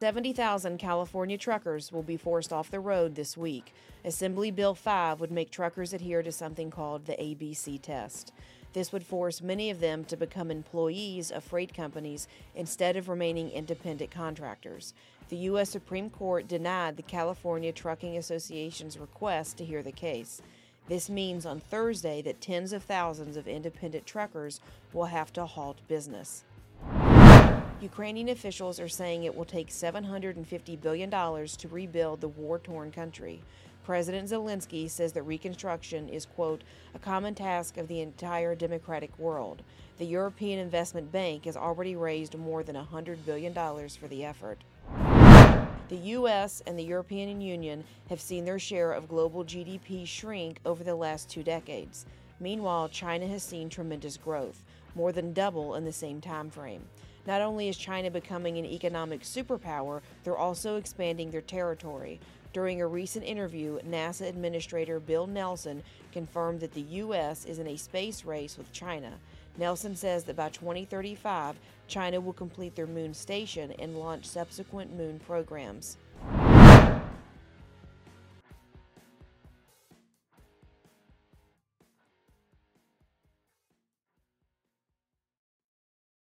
70,000 California truckers will be forced off the road this week. Assembly Bill 5 would make truckers adhere to something called the ABC test. This would force many of them to become employees of freight companies instead of remaining independent contractors. The U.S. Supreme Court denied the California Trucking Association's request to hear the case. This means on Thursday that tens of thousands of independent truckers will have to halt business. Ukrainian officials are saying it will take $750 billion to rebuild the war torn country. President Zelensky says that reconstruction is, quote, a common task of the entire democratic world. The European Investment Bank has already raised more than $100 billion for the effort. The U.S. and the European Union have seen their share of global GDP shrink over the last two decades. Meanwhile, China has seen tremendous growth, more than double in the same time frame. Not only is China becoming an economic superpower, they're also expanding their territory. During a recent interview, NASA Administrator Bill Nelson confirmed that the U.S. is in a space race with China. Nelson says that by 2035, China will complete their moon station and launch subsequent moon programs.